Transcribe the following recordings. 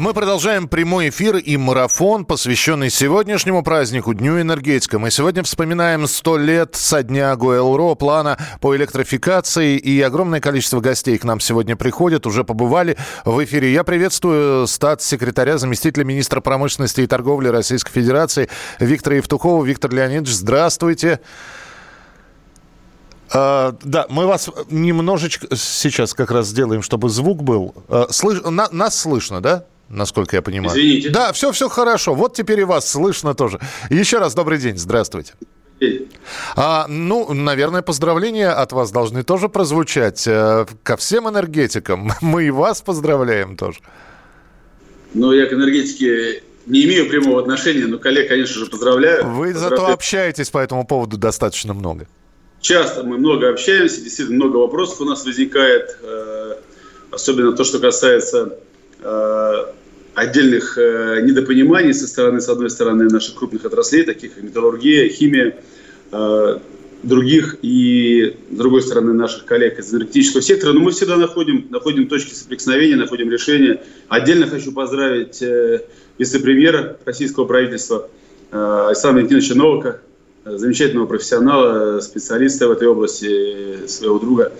А мы продолжаем прямой эфир и марафон, посвященный сегодняшнему празднику, Дню энергетика. Мы сегодня вспоминаем 100 лет со дня ГОЭЛРО, плана по электрификации, и огромное количество гостей к нам сегодня приходят, уже побывали в эфире. Я приветствую статс-секретаря, заместителя министра промышленности и торговли Российской Федерации Виктора Евтухова. Виктор Леонидович, здравствуйте. Uh, да, мы вас немножечко сейчас как раз сделаем, чтобы звук был. Uh, слыш... На, нас слышно, да? Насколько я понимаю. Извините. Да, все, все хорошо. Вот теперь и вас слышно тоже. Еще раз добрый день, здравствуйте. А, ну, наверное, поздравления от вас должны тоже прозвучать. Э, ко всем энергетикам мы и вас поздравляем тоже. Ну, я к энергетике не имею прямого отношения, но коллег, конечно же, поздравляю. Вы поздравляю. зато общаетесь по этому поводу достаточно много. Часто мы много общаемся, действительно много вопросов у нас возникает, э, особенно то, что касается э, отдельных э, недопониманий со стороны, с одной стороны, наших крупных отраслей, таких как металлургия, химия, э, других и, с другой стороны, наших коллег из энергетического сектора. Но мы всегда находим, находим точки соприкосновения, находим решения. Отдельно хочу поздравить э, вице-премьера российского правительства э, Александра Валентиновича Новака, замечательного профессионала, специалиста в этой области, своего друга.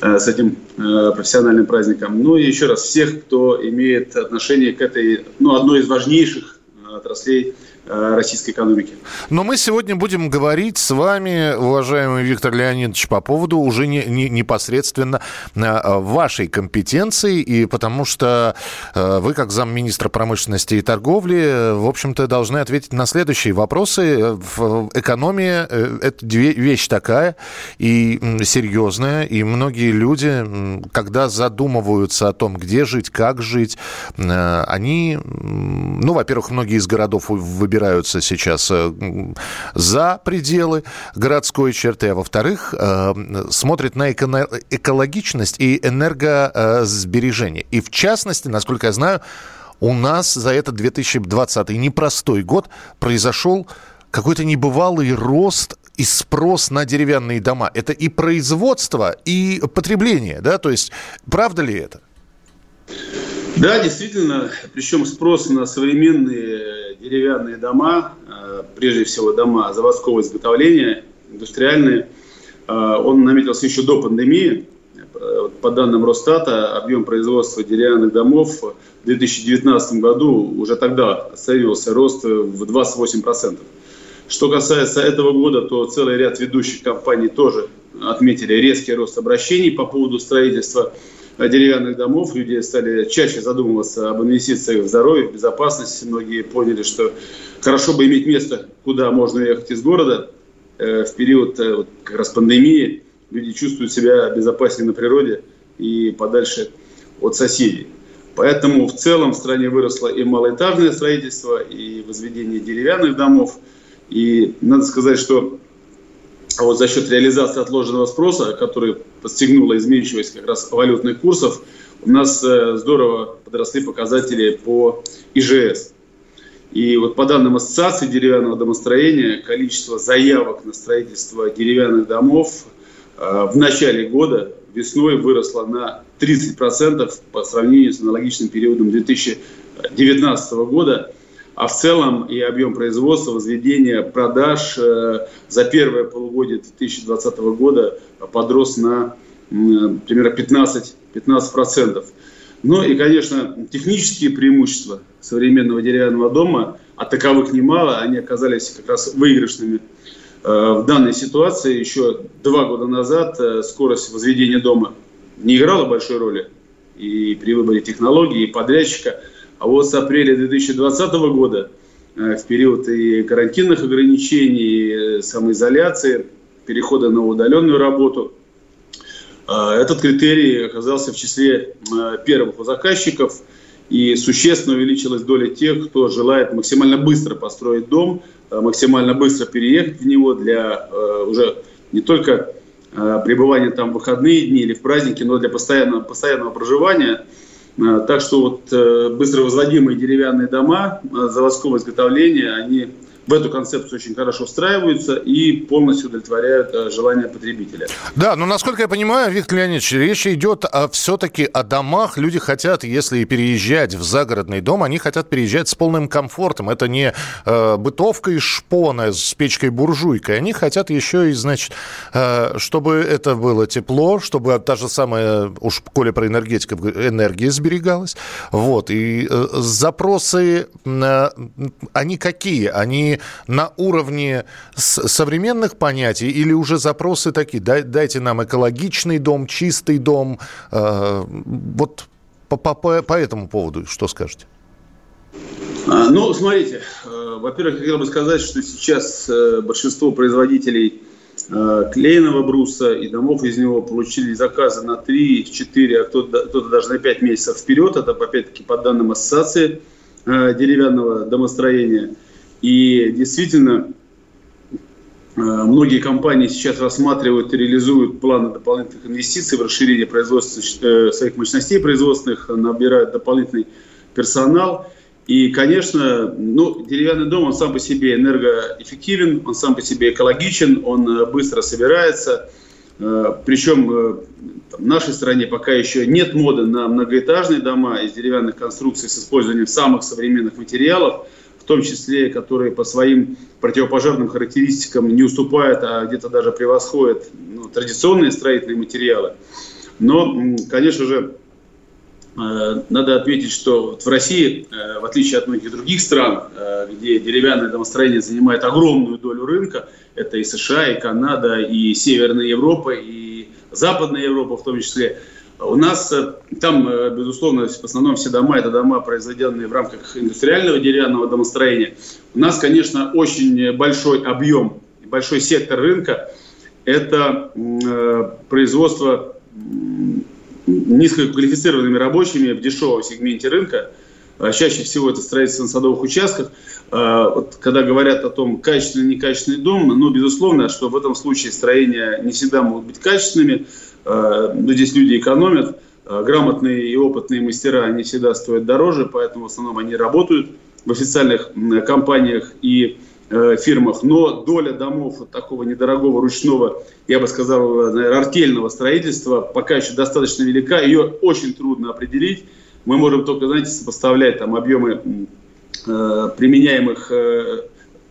Э, с этим э, профессиональным праздником. Ну и еще раз, всех, кто имеет отношение к этой, ну, одной из важнейших э, отраслей российской экономики. Но мы сегодня будем говорить с вами, уважаемый Виктор Леонидович, по поводу уже не, не, непосредственно э, вашей компетенции, и потому что э, вы, как замминистра промышленности и торговли, в общем-то, должны ответить на следующие вопросы. Экономия – это вещь такая и серьезная, и многие люди, когда задумываются о том, где жить, как жить, они, ну, во-первых, многие из городов выбирают выбираются сейчас э, за пределы городской черты, а во-вторых, э, смотрят на экологичность и энергосбережение. И в частности, насколько я знаю, у нас за этот 2020 непростой год произошел какой-то небывалый рост и спрос на деревянные дома. Это и производство, и потребление, да? То есть, правда ли это? Да, действительно, причем спрос на современные деревянные дома, э, прежде всего дома заводского изготовления, индустриальные, э, он наметился еще до пандемии. Э, по данным Росстата, объем производства деревянных домов в 2019 году уже тогда оценивался рост в 28%. Что касается этого года, то целый ряд ведущих компаний тоже отметили резкий рост обращений по поводу строительства деревянных домов, люди стали чаще задумываться об инвестициях в здоровье, в безопасность. Многие поняли, что хорошо бы иметь место, куда можно ехать из города. Э, в период э, вот, как раз пандемии люди чувствуют себя безопаснее на природе и подальше от соседей. Поэтому в целом в стране выросло и малоэтажное строительство, и возведение деревянных домов. И надо сказать, что а вот за счет реализации отложенного спроса, который подстегнула изменчивость как раз валютных курсов, у нас э, здорово подросли показатели по ИЖС. И вот по данным Ассоциации деревянного домостроения, количество заявок на строительство деревянных домов э, в начале года весной выросло на 30% по сравнению с аналогичным периодом 2019 года а в целом и объем производства, возведения, продаж э, за первое полугодие 2020 года подрос на примерно 15, 15%. Ну и, конечно, технические преимущества современного деревянного дома, а таковых немало, они оказались как раз выигрышными э, в данной ситуации. Еще два года назад э, скорость возведения дома не играла большой роли и при выборе технологии, и подрядчика – а вот с апреля 2020 года, э, в период и карантинных ограничений, и самоизоляции, перехода на удаленную работу, э, этот критерий оказался в числе э, первых у заказчиков, и существенно увеличилась доля тех, кто желает максимально быстро построить дом, максимально быстро переехать в него для уже не только пребывания там в выходные дни или в праздники, но для постоянного, постоянного проживания. Так что вот быстро возводимые деревянные дома заводского изготовления, они в эту концепцию очень хорошо встраиваются и полностью удовлетворяют э, желания потребителя. Да, но насколько я понимаю, Виктор Леонидович, речь идет о, все-таки о домах. Люди хотят, если переезжать в загородный дом, они хотят переезжать с полным комфортом. Это не э, бытовка из шпона с печкой-буржуйкой. Они хотят еще и, значит, э, чтобы это было тепло, чтобы та же самая, уж коли про энергетику, энергия сберегалась. Вот. И э, запросы, э, они какие? Они на уровне современных понятий или уже запросы такие? Дайте нам экологичный дом, чистый дом. Э, вот по, по, по этому поводу что скажете? А, ну, смотрите, э, во-первых, хотел бы сказать, что сейчас э, большинство производителей клееного бруса и домов из него получили заказы на 3, 4, а кто-то, кто даже на 5 месяцев вперед. Это, опять-таки, по данным ассоциации деревянного домостроения – и действительно, э, многие компании сейчас рассматривают и реализуют планы дополнительных инвестиций в расширение производства, э, своих мощностей производственных, набирают дополнительный персонал. И, конечно, ну, деревянный дом, он сам по себе энергоэффективен, он сам по себе экологичен, он э, быстро собирается. Причем в нашей стране пока еще нет моды на многоэтажные дома из деревянных конструкций с использованием самых современных материалов – том числе, которые по своим противопожарным характеристикам не уступают, а где-то даже превосходят ну, традиционные строительные материалы. Но, конечно же, э, надо отметить, что в России, э, в отличие от многих других стран, э, где деревянное домостроение занимает огромную долю рынка, это и США, и Канада, и Северная Европа, и Западная Европа в том числе, у нас э, там, э, безусловно, в основном все дома, это дома, произведенные в рамках индустриального деревянного домостроения. У нас, конечно, очень большой объем, большой сектор рынка – это э, производство низкоквалифицированными рабочими в дешевом сегменте рынка. Чаще всего это строительство на садовых участках. Вот, когда говорят о том, качественный, некачественный дом, ну, безусловно, что в этом случае строения не всегда могут быть качественными – Э, ну, здесь люди экономят, грамотные и опытные мастера, они всегда стоят дороже, поэтому в основном они работают в официальных компаниях и э, фирмах, но доля домов такого недорогого ручного, я бы сказал, наверное, артельного строительства пока еще достаточно велика, ее очень трудно определить. Мы можем только, знаете, сопоставлять там объемы э, применяемых, э,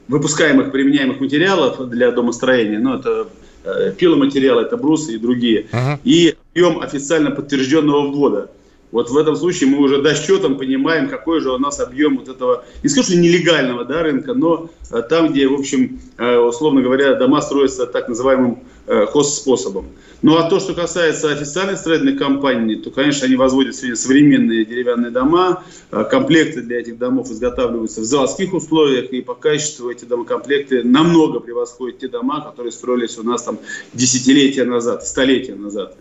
выпускаемых применяемых материалов для домостроения, ну это Э, пиломатериалы, это брусы и другие, uh-huh. и объем официально подтвержденного ввода. Вот в этом случае мы уже досчетом понимаем, какой же у нас объем вот этого, не скажу, что нелегального да, рынка, но э, там, где, в общем, э, условно говоря, дома строятся так называемым хост-способом. Ну а то, что касается официальных строительных компаний, то, конечно, они возводят современные деревянные дома, комплекты для этих домов изготавливаются в заводских условиях, и по качеству эти домокомплекты намного превосходят те дома, которые строились у нас там десятилетия назад, столетия назад.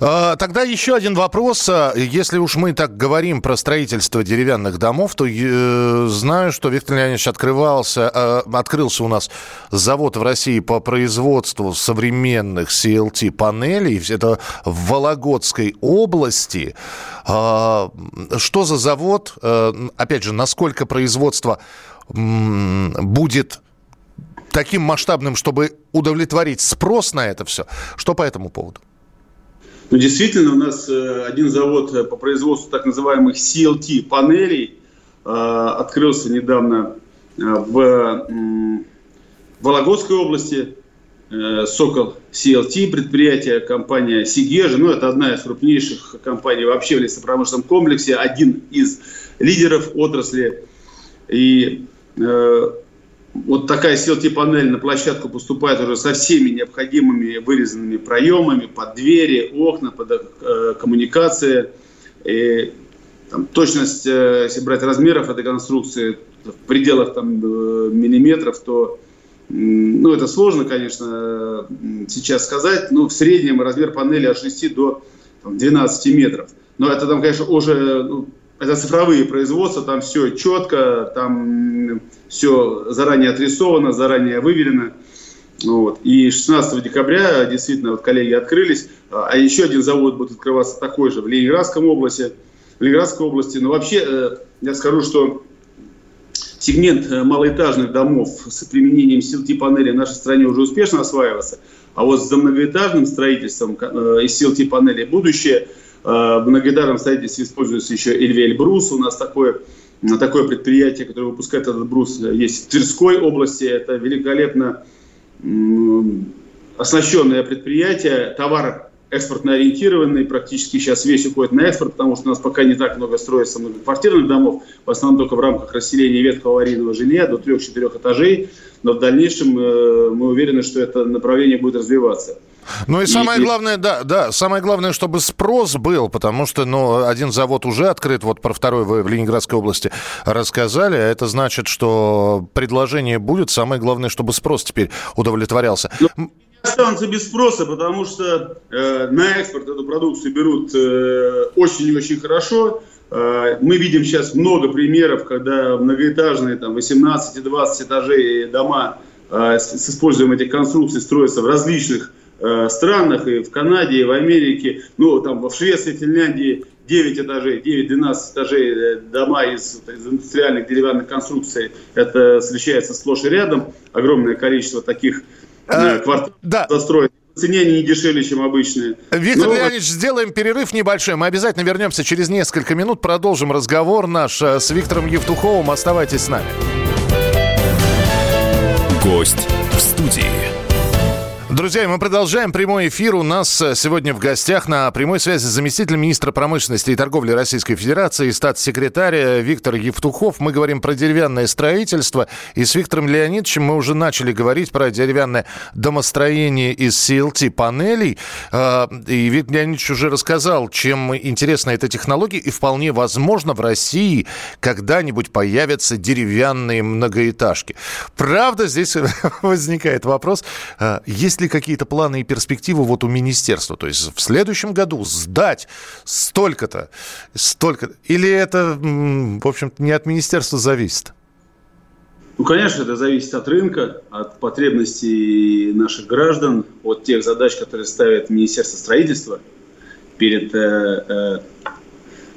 А, тогда еще один вопрос. А, если уж мы так говорим про строительство деревянных домов, то знаю, что Виктор Леонидович открывался, э, открылся у нас завод в России по производству современных CLT-панелей. Это в Вологодской области. Что за завод? Опять же, насколько производство будет таким масштабным, чтобы удовлетворить спрос на это все? Что по этому поводу? Ну, действительно, у нас э, один завод э, по производству так называемых CLT-панелей э, открылся недавно в Вологодской области. Сокол CLT, предприятие, компания Сигежа, ну, это одна из крупнейших компаний вообще в лесопромышленном комплексе, один из лидеров отрасли. И вот такая CLT-панель на площадку поступает уже со всеми необходимыми вырезанными проемами под двери, окна, под э, коммуникации. И, там, точность, э, если брать размеров этой конструкции в пределах там, э, миллиметров, то ну, это сложно, конечно, сейчас сказать, но в среднем размер панели от 6 до там, 12 метров. Но это там, конечно, уже ну, это цифровые производства, там все четко, там все заранее отрисовано, заранее выверено. Вот. И 16 декабря действительно вот коллеги открылись. А еще один завод будет открываться такой же в Ленинградском области. В Ленинградской области. Но вообще я скажу, что сегмент малоэтажных домов с применением CLT-панели в нашей стране уже успешно осваивается. А вот за многоэтажным строительством из CLT-панели будущее – Э, в многоэтажном строительстве используется еще Эльвель Брус. У нас такое, такое предприятие, которое выпускает этот брус, есть в Тверской области. Это великолепно оснащенное предприятие. Товар экспортно ориентированный, практически сейчас весь уходит на экспорт, потому что у нас пока не так много строится многоквартирных домов, в основном только в рамках расселения ветхого аварийного жилья до 3-4 этажей, но в дальнейшем э, мы уверены, что это направление будет развиваться. Ну и самое и, главное, да, да, самое главное, чтобы спрос был, потому что, ну, один завод уже открыт, вот про второй вы в Ленинградской области рассказали, а это значит, что предложение будет, самое главное, чтобы спрос теперь удовлетворялся. Ну, останутся без спроса, потому что э, на экспорт эту продукцию берут э, очень и очень хорошо. Э, мы видим сейчас много примеров, когда многоэтажные, там, 18 20 этажей дома э, с, с использованием этих конструкций строятся в различных Э, странах, и в Канаде, и в Америке, ну, там, в Швеции, Финляндии 9 этажей, 9-12 этажей э, дома из, из индустриальных деревянных конструкций, это встречается сплошь и рядом, огромное количество таких э, квартал да. застроек цене они не дешевле, чем обычные. Виктор Но... Леонидович, сделаем перерыв небольшой. Мы обязательно вернемся через несколько минут, продолжим разговор наш с Виктором Евтуховым. Оставайтесь с нами. Гость в студии. Друзья, мы продолжаем прямой эфир. У нас э, сегодня в гостях на прямой связи заместитель министра промышленности и торговли Российской Федерации, статс-секретарь э, Виктор Евтухов. Мы говорим про деревянное строительство. И с Виктором Леонидовичем мы уже начали говорить про деревянное домостроение из CLT-панелей. Э, и Виктор Леонидович уже рассказал, чем интересна эта технология. И вполне возможно в России когда-нибудь появятся деревянные многоэтажки. Правда, здесь возникает вопрос, есть ли ли какие-то планы и перспективы вот у министерства? То есть в следующем году сдать столько-то, столько Или это, в общем-то, не от министерства зависит? Ну, конечно, это зависит от рынка, от потребностей наших граждан, от тех задач, которые ставит Министерство строительства перед э, э,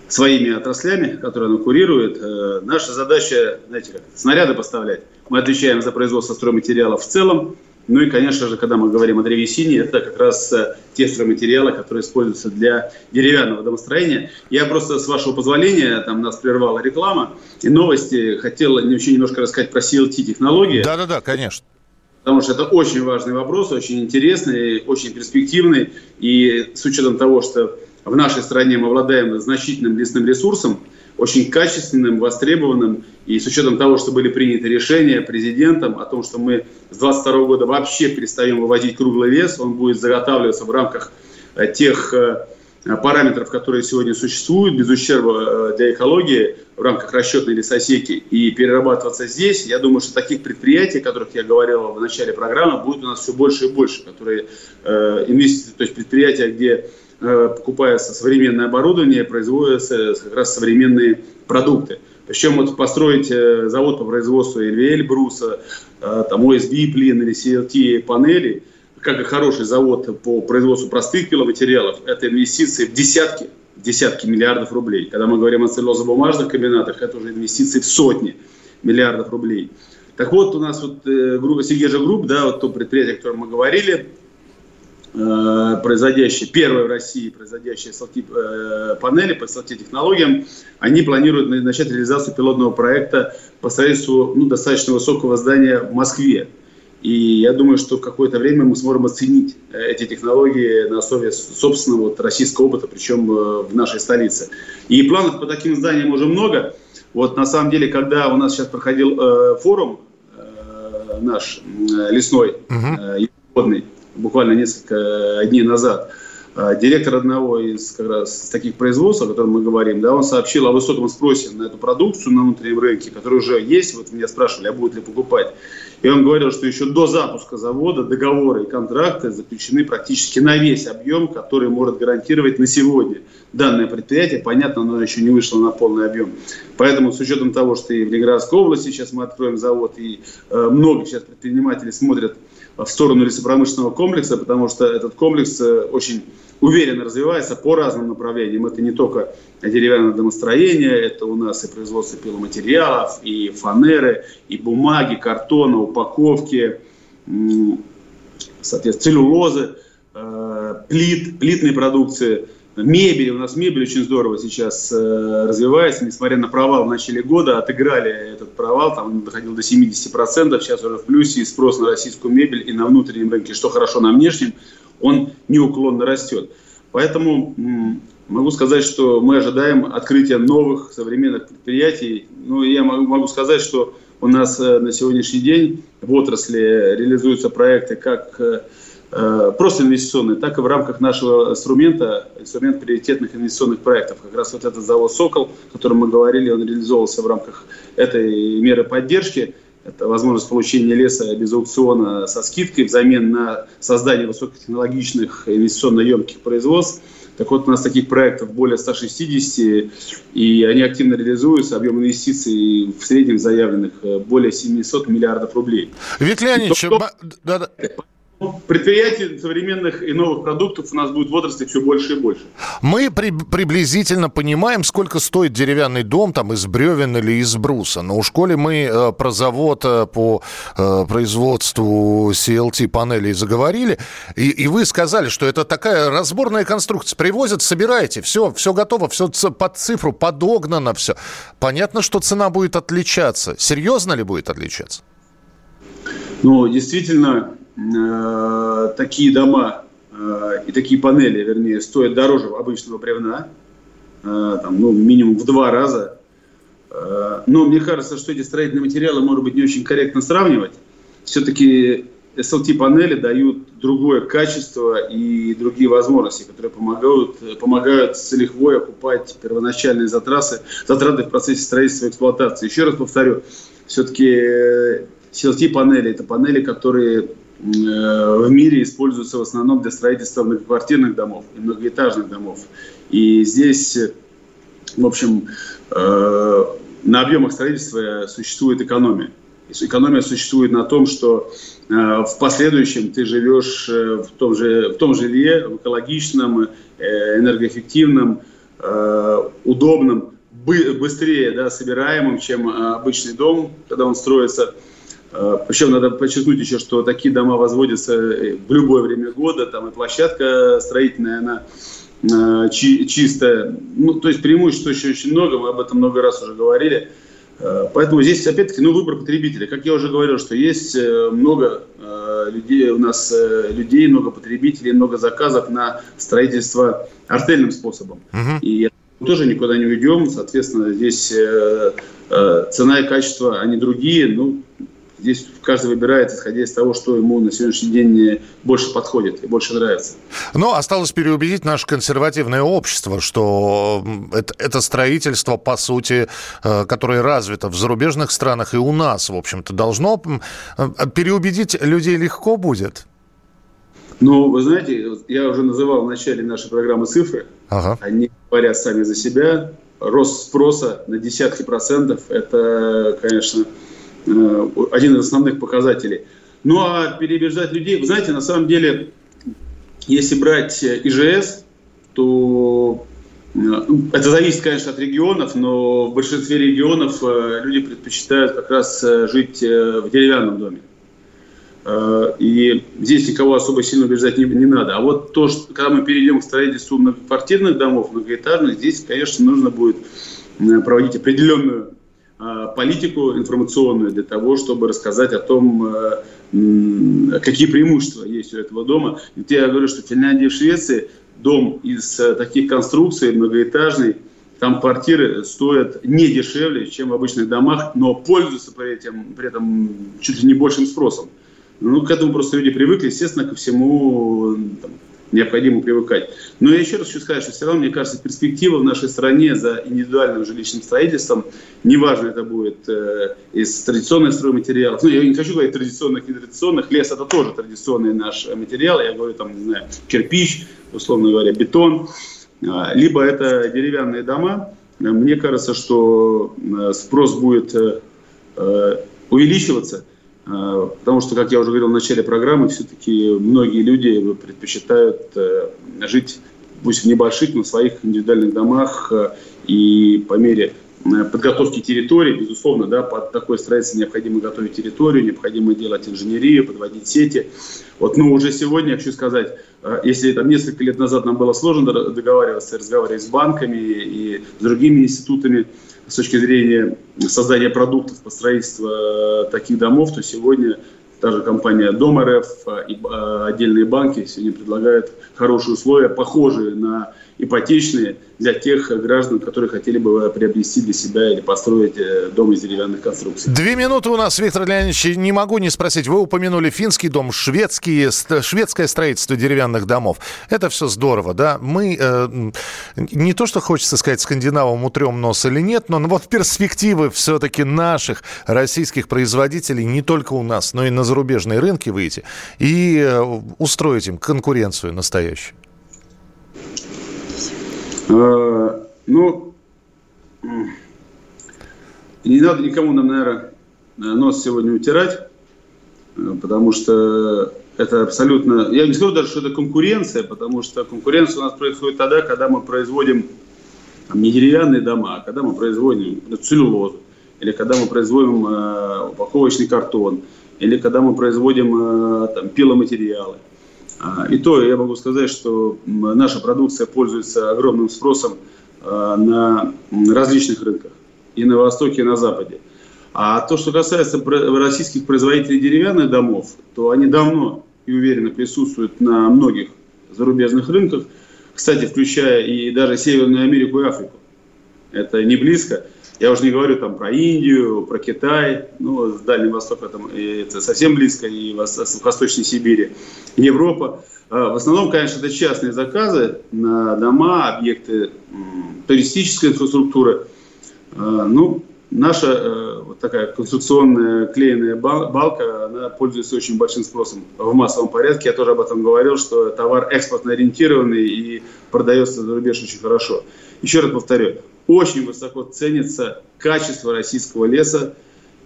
своими отраслями, которые оно курирует. Э, наша задача, знаете как, снаряды поставлять. Мы отвечаем за производство стройматериалов в целом, ну и, конечно же, когда мы говорим о древесине, это как раз э, те стройматериалы, которые используются для деревянного домостроения. Я просто, с вашего позволения, там нас прервала реклама и новости, хотел еще немножко рассказать про CLT-технологии. Да-да-да, конечно. Потому что это очень важный вопрос, очень интересный, очень перспективный. И с учетом того, что в нашей стране мы обладаем значительным лесным ресурсом, очень качественным, востребованным. И с учетом того, что были приняты решения президентом о том, что мы с 2022 года вообще перестаем выводить круглый лес, он будет заготавливаться в рамках э, тех э, параметров, которые сегодня существуют, без ущерба э, для экологии в рамках расчетной лесосеки и перерабатываться здесь. Я думаю, что таких предприятий, о которых я говорил в начале программы, будет у нас все больше и больше, которые э, инвестиции, то есть предприятия, где Э, покупается современное оборудование, производятся как раз современные продукты. Причем вот построить э, завод по производству LVL бруса, э, там OSB плин или CLT панели, как и хороший завод по производству простых пиломатериалов, это инвестиции в десятки, десятки миллиардов рублей. Когда мы говорим о целлюлозно-бумажных комбинатах, это уже инвестиции в сотни миллиардов рублей. Так вот, у нас вот группа Segezha Group, да, вот то предприятие, о котором мы говорили, Э, производящие, первые в России производящие CLT э, панели по CLT технологиям, они планируют начать реализацию пилотного проекта по строительству ну, достаточно высокого здания в Москве. И я думаю, что какое-то время мы сможем оценить э, эти технологии на основе собственного вот, российского опыта, причем в нашей столице. И планов по таким зданиям уже много. Вот на самом деле, когда у нас сейчас проходил э, форум э, наш э, лесной, э, буквально несколько дней назад, а, директор одного из как раз таких производств, о котором мы говорим, да, он сообщил о высоком спросе на эту продукцию на внутреннем рынке, который уже есть. Вот меня спрашивали, а будут ли покупать. И он говорил, что еще до запуска завода договоры и контракты заключены практически на весь объем, который может гарантировать на сегодня данное предприятие. Понятно, оно еще не вышло на полный объем. Поэтому с учетом того, что и в Ленинградской области сейчас мы откроем завод, и э, много сейчас предпринимателей смотрят в сторону лесопромышленного комплекса, потому что этот комплекс очень уверенно развивается по разным направлениям. Это не только деревянное домостроение, это у нас и производство пиломатериалов, и фанеры, и бумаги, картона, упаковки, соответственно, целлюлозы, э, плит, плитной продукции, мебель. У нас мебель очень здорово сейчас э, развивается, несмотря на провал в начале года, отыграли этот провал, там доходил до 70%, сейчас уже в плюсе и спрос на российскую мебель и на внутреннем рынке, что хорошо на внешнем, он неуклонно растет. Поэтому могу сказать, что мы ожидаем открытия новых современных предприятий. Ну, я могу, могу сказать, что у нас э, на сегодняшний день в отрасли реализуются проекты как э, просто инвестиционные, так и в рамках нашего инструмента, инструмент приоритетных инвестиционных проектов. Как раз вот этот завод «Сокол», о котором мы говорили, он реализовывался в рамках этой меры поддержки – это возможность получения леса без аукциона со скидкой взамен на создание высокотехнологичных инвестиционно-емких производств. Так вот, у нас таких проектов более 160, и они активно реализуются. Объем инвестиций в среднем заявленных э, более 700 миллиардов рублей. Виктор Леонидович, да, да. Предприятий современных и новых продуктов у нас будет в отрасли все больше и больше. Мы при, приблизительно понимаем, сколько стоит деревянный дом там из бревен или из бруса. Но у школе мы э, про завод э, по э, производству CLT-панелей заговорили. И, и вы сказали, что это такая разборная конструкция. Привозят, собираете, все, все готово, все под цифру подогнано, все. Понятно, что цена будет отличаться. Серьезно ли будет отличаться? Ну, действительно, Э, такие дома э, и такие панели, вернее, стоят дороже обычного бревна, э, там, ну, минимум в два раза. Но мне кажется, что эти строительные материалы, может быть, не очень корректно сравнивать. Все-таки SLT-панели дают другое качество и другие возможности, которые помогают, помогают с лихвой окупать первоначальные затраты, затраты в процессе строительства и эксплуатации. Еще раз повторю, все-таки CLT-панели – это панели, которые в мире используются в основном для строительства многоквартирных домов и многоэтажных домов. И здесь, в общем, э, на объемах строительства существует экономия. Экономия существует на том, что э, в последующем ты живешь в том же, в том жилье, в экологичном, энергоэффективном, удобном, быстрее да, собираемым, чем обычный дом, когда он строится – Э, Причем надо подчеркнуть еще, что такие дома возводятся э, в любое время года, там и площадка строительная, она э, чи, чистая. Ну, то есть преимуществ еще очень много, мы об этом много раз уже говорили. Поэтому здесь, опять-таки, ну, выбор потребителя. Как я уже говорил, что есть много людей, у нас людей, много потребителей, много заказов на строительство артельным способом. Uh-huh. И тоже никуда не уйдем. Соответственно, здесь цена и качество, они другие. Ну, Здесь каждый выбирает, исходя из того, что ему на сегодняшний день больше подходит и больше нравится. Но осталось переубедить наше консервативное общество, что это, это строительство, по сути, э, которое развито в зарубежных странах и у нас, в общем-то, должно э, переубедить людей легко будет. Ну, вы знаете, я уже называл в начале нашей программы цифры. Ага. Они говорят сами за себя. Рост спроса на десятки процентов – это, конечно, один из основных показателей. Ну а переубеждать людей, вы знаете, на самом деле, если брать э, ИЖС, то э, это зависит, конечно, от регионов, но в большинстве регионов люди предпочитают как раз жить в деревянном доме. И здесь никого особо сильно убеждать не, не надо. А вот то, что когда мы перейдем к строительству многоквартирных домов, многоэтажных, здесь, конечно, нужно будет проводить определенную Э, политику информационную для того, чтобы рассказать о том, э, какие преимущества есть у этого дома. Ведь я говорю, что в Финляндии и в Швеции дом из э, таких конструкций, многоэтажный, там квартиры стоят не дешевле, чем в обычных домах, но пользуются при этом, при этом чуть ли не большим спросом. Ну, к этому просто люди привыкли, естественно, ко всему там, необходимо привыкать. Но я еще раз хочу сказать, что все равно, мне кажется, перспектива в нашей стране за индивидуальным жилищным строительством, неважно, это будет э, из традиционных стройматериалов, ну, я не хочу говорить традиционных, нетрадиционных, лес это тоже традиционный наш материал, я говорю там, не знаю, кирпич, условно говоря, бетон, а, либо это деревянные дома. Мне кажется, что э, спрос будет э, увеличиваться – э, потому что, как я уже говорил в начале программы, все-таки многие люди предпочитают э, жить пусть в небольших, но в своих индивидуальных домах и по мере подготовки территории, безусловно, да, под такое строительство необходимо готовить территорию, необходимо делать инженерию, подводить сети. Вот, но уже сегодня, я хочу сказать, если там несколько лет назад нам было сложно договариваться, разговаривать с банками и с другими институтами, с точки зрения создания продуктов по строительству э, таких домов, то сегодня та же компания Дом РФ и э, отдельные банки сегодня предлагают хорошие условия, похожие на ипотечные для тех граждан, которые хотели бы приобрести для себя или построить э, дом из деревянных конструкций. Две минуты у нас, Виктор Леонидович. Не могу не спросить. Вы упомянули финский дом, шведские, шведское строительство деревянных домов. Это все здорово, да? Мы э, не то, что хочется сказать, скандинавам утрем нос или нет, но вот перспективы все-таки наших российских производителей не только у нас, но и на зарубежные рынки выйти и э, устроить им конкуренцию настоящую. Э, ну, не надо никому нам, наверное, нос сегодня утирать, э, потому что это абсолютно... Я не скажу даже, что это конкуренция, потому что конкуренция у нас происходит тогда, когда мы производим там, не деревянные дома, а когда мы производим целлюлозу, или когда мы производим э, упаковочный картон, или когда мы производим э, там, пиломатериалы. И то я могу сказать, что наша продукция пользуется огромным спросом а, на различных рынках. И на Востоке, и на Западе. А то, что касается российских производителей деревянных домов, то они давно и уверенно присутствуют на многих зарубежных рынках, кстати, включая и даже Северную Америку и Африку. Это не близко. Я уже не говорю там про Индию, про Китай, ну, с Дальним Востоком там, это совсем близко, и в Восточной Сибири, Европа. А, в основном, конечно, это частные заказы на дома, объекты туристической инфраструктуры. А, ну, наша э, вот такая конструкционная клеенная балка, она пользуется очень большим спросом в массовом порядке. Я тоже об этом говорил, что товар экспортно ориентированный и продается за рубеж очень хорошо. Еще раз повторю, очень высоко ценится качество российского леса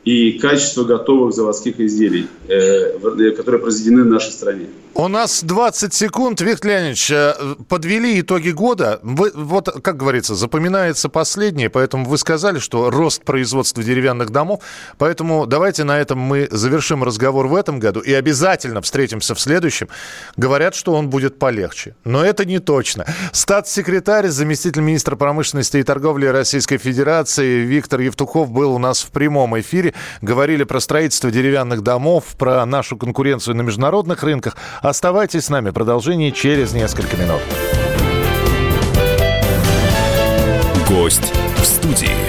и качество готовых заводских изделий, э, которые произведены в нашей стране. У нас 20 секунд. Виктор Леонидович, э, подвели итоги года. Вы, вот, как говорится, запоминается последнее, поэтому вы сказали, что рост производства деревянных домов. Поэтому давайте на этом мы завершим разговор в этом году и обязательно встретимся в следующем. Говорят, что он будет полегче. Но это не точно. Статс-секретарь, заместитель министра промышленности и торговли Российской Федерации Виктор Евтухов был у нас в прямом эфире. Говорили про строительство деревянных домов, про нашу конкуренцию на международных рынках. Оставайтесь с нами. Продолжение через несколько минут. Гость в студии.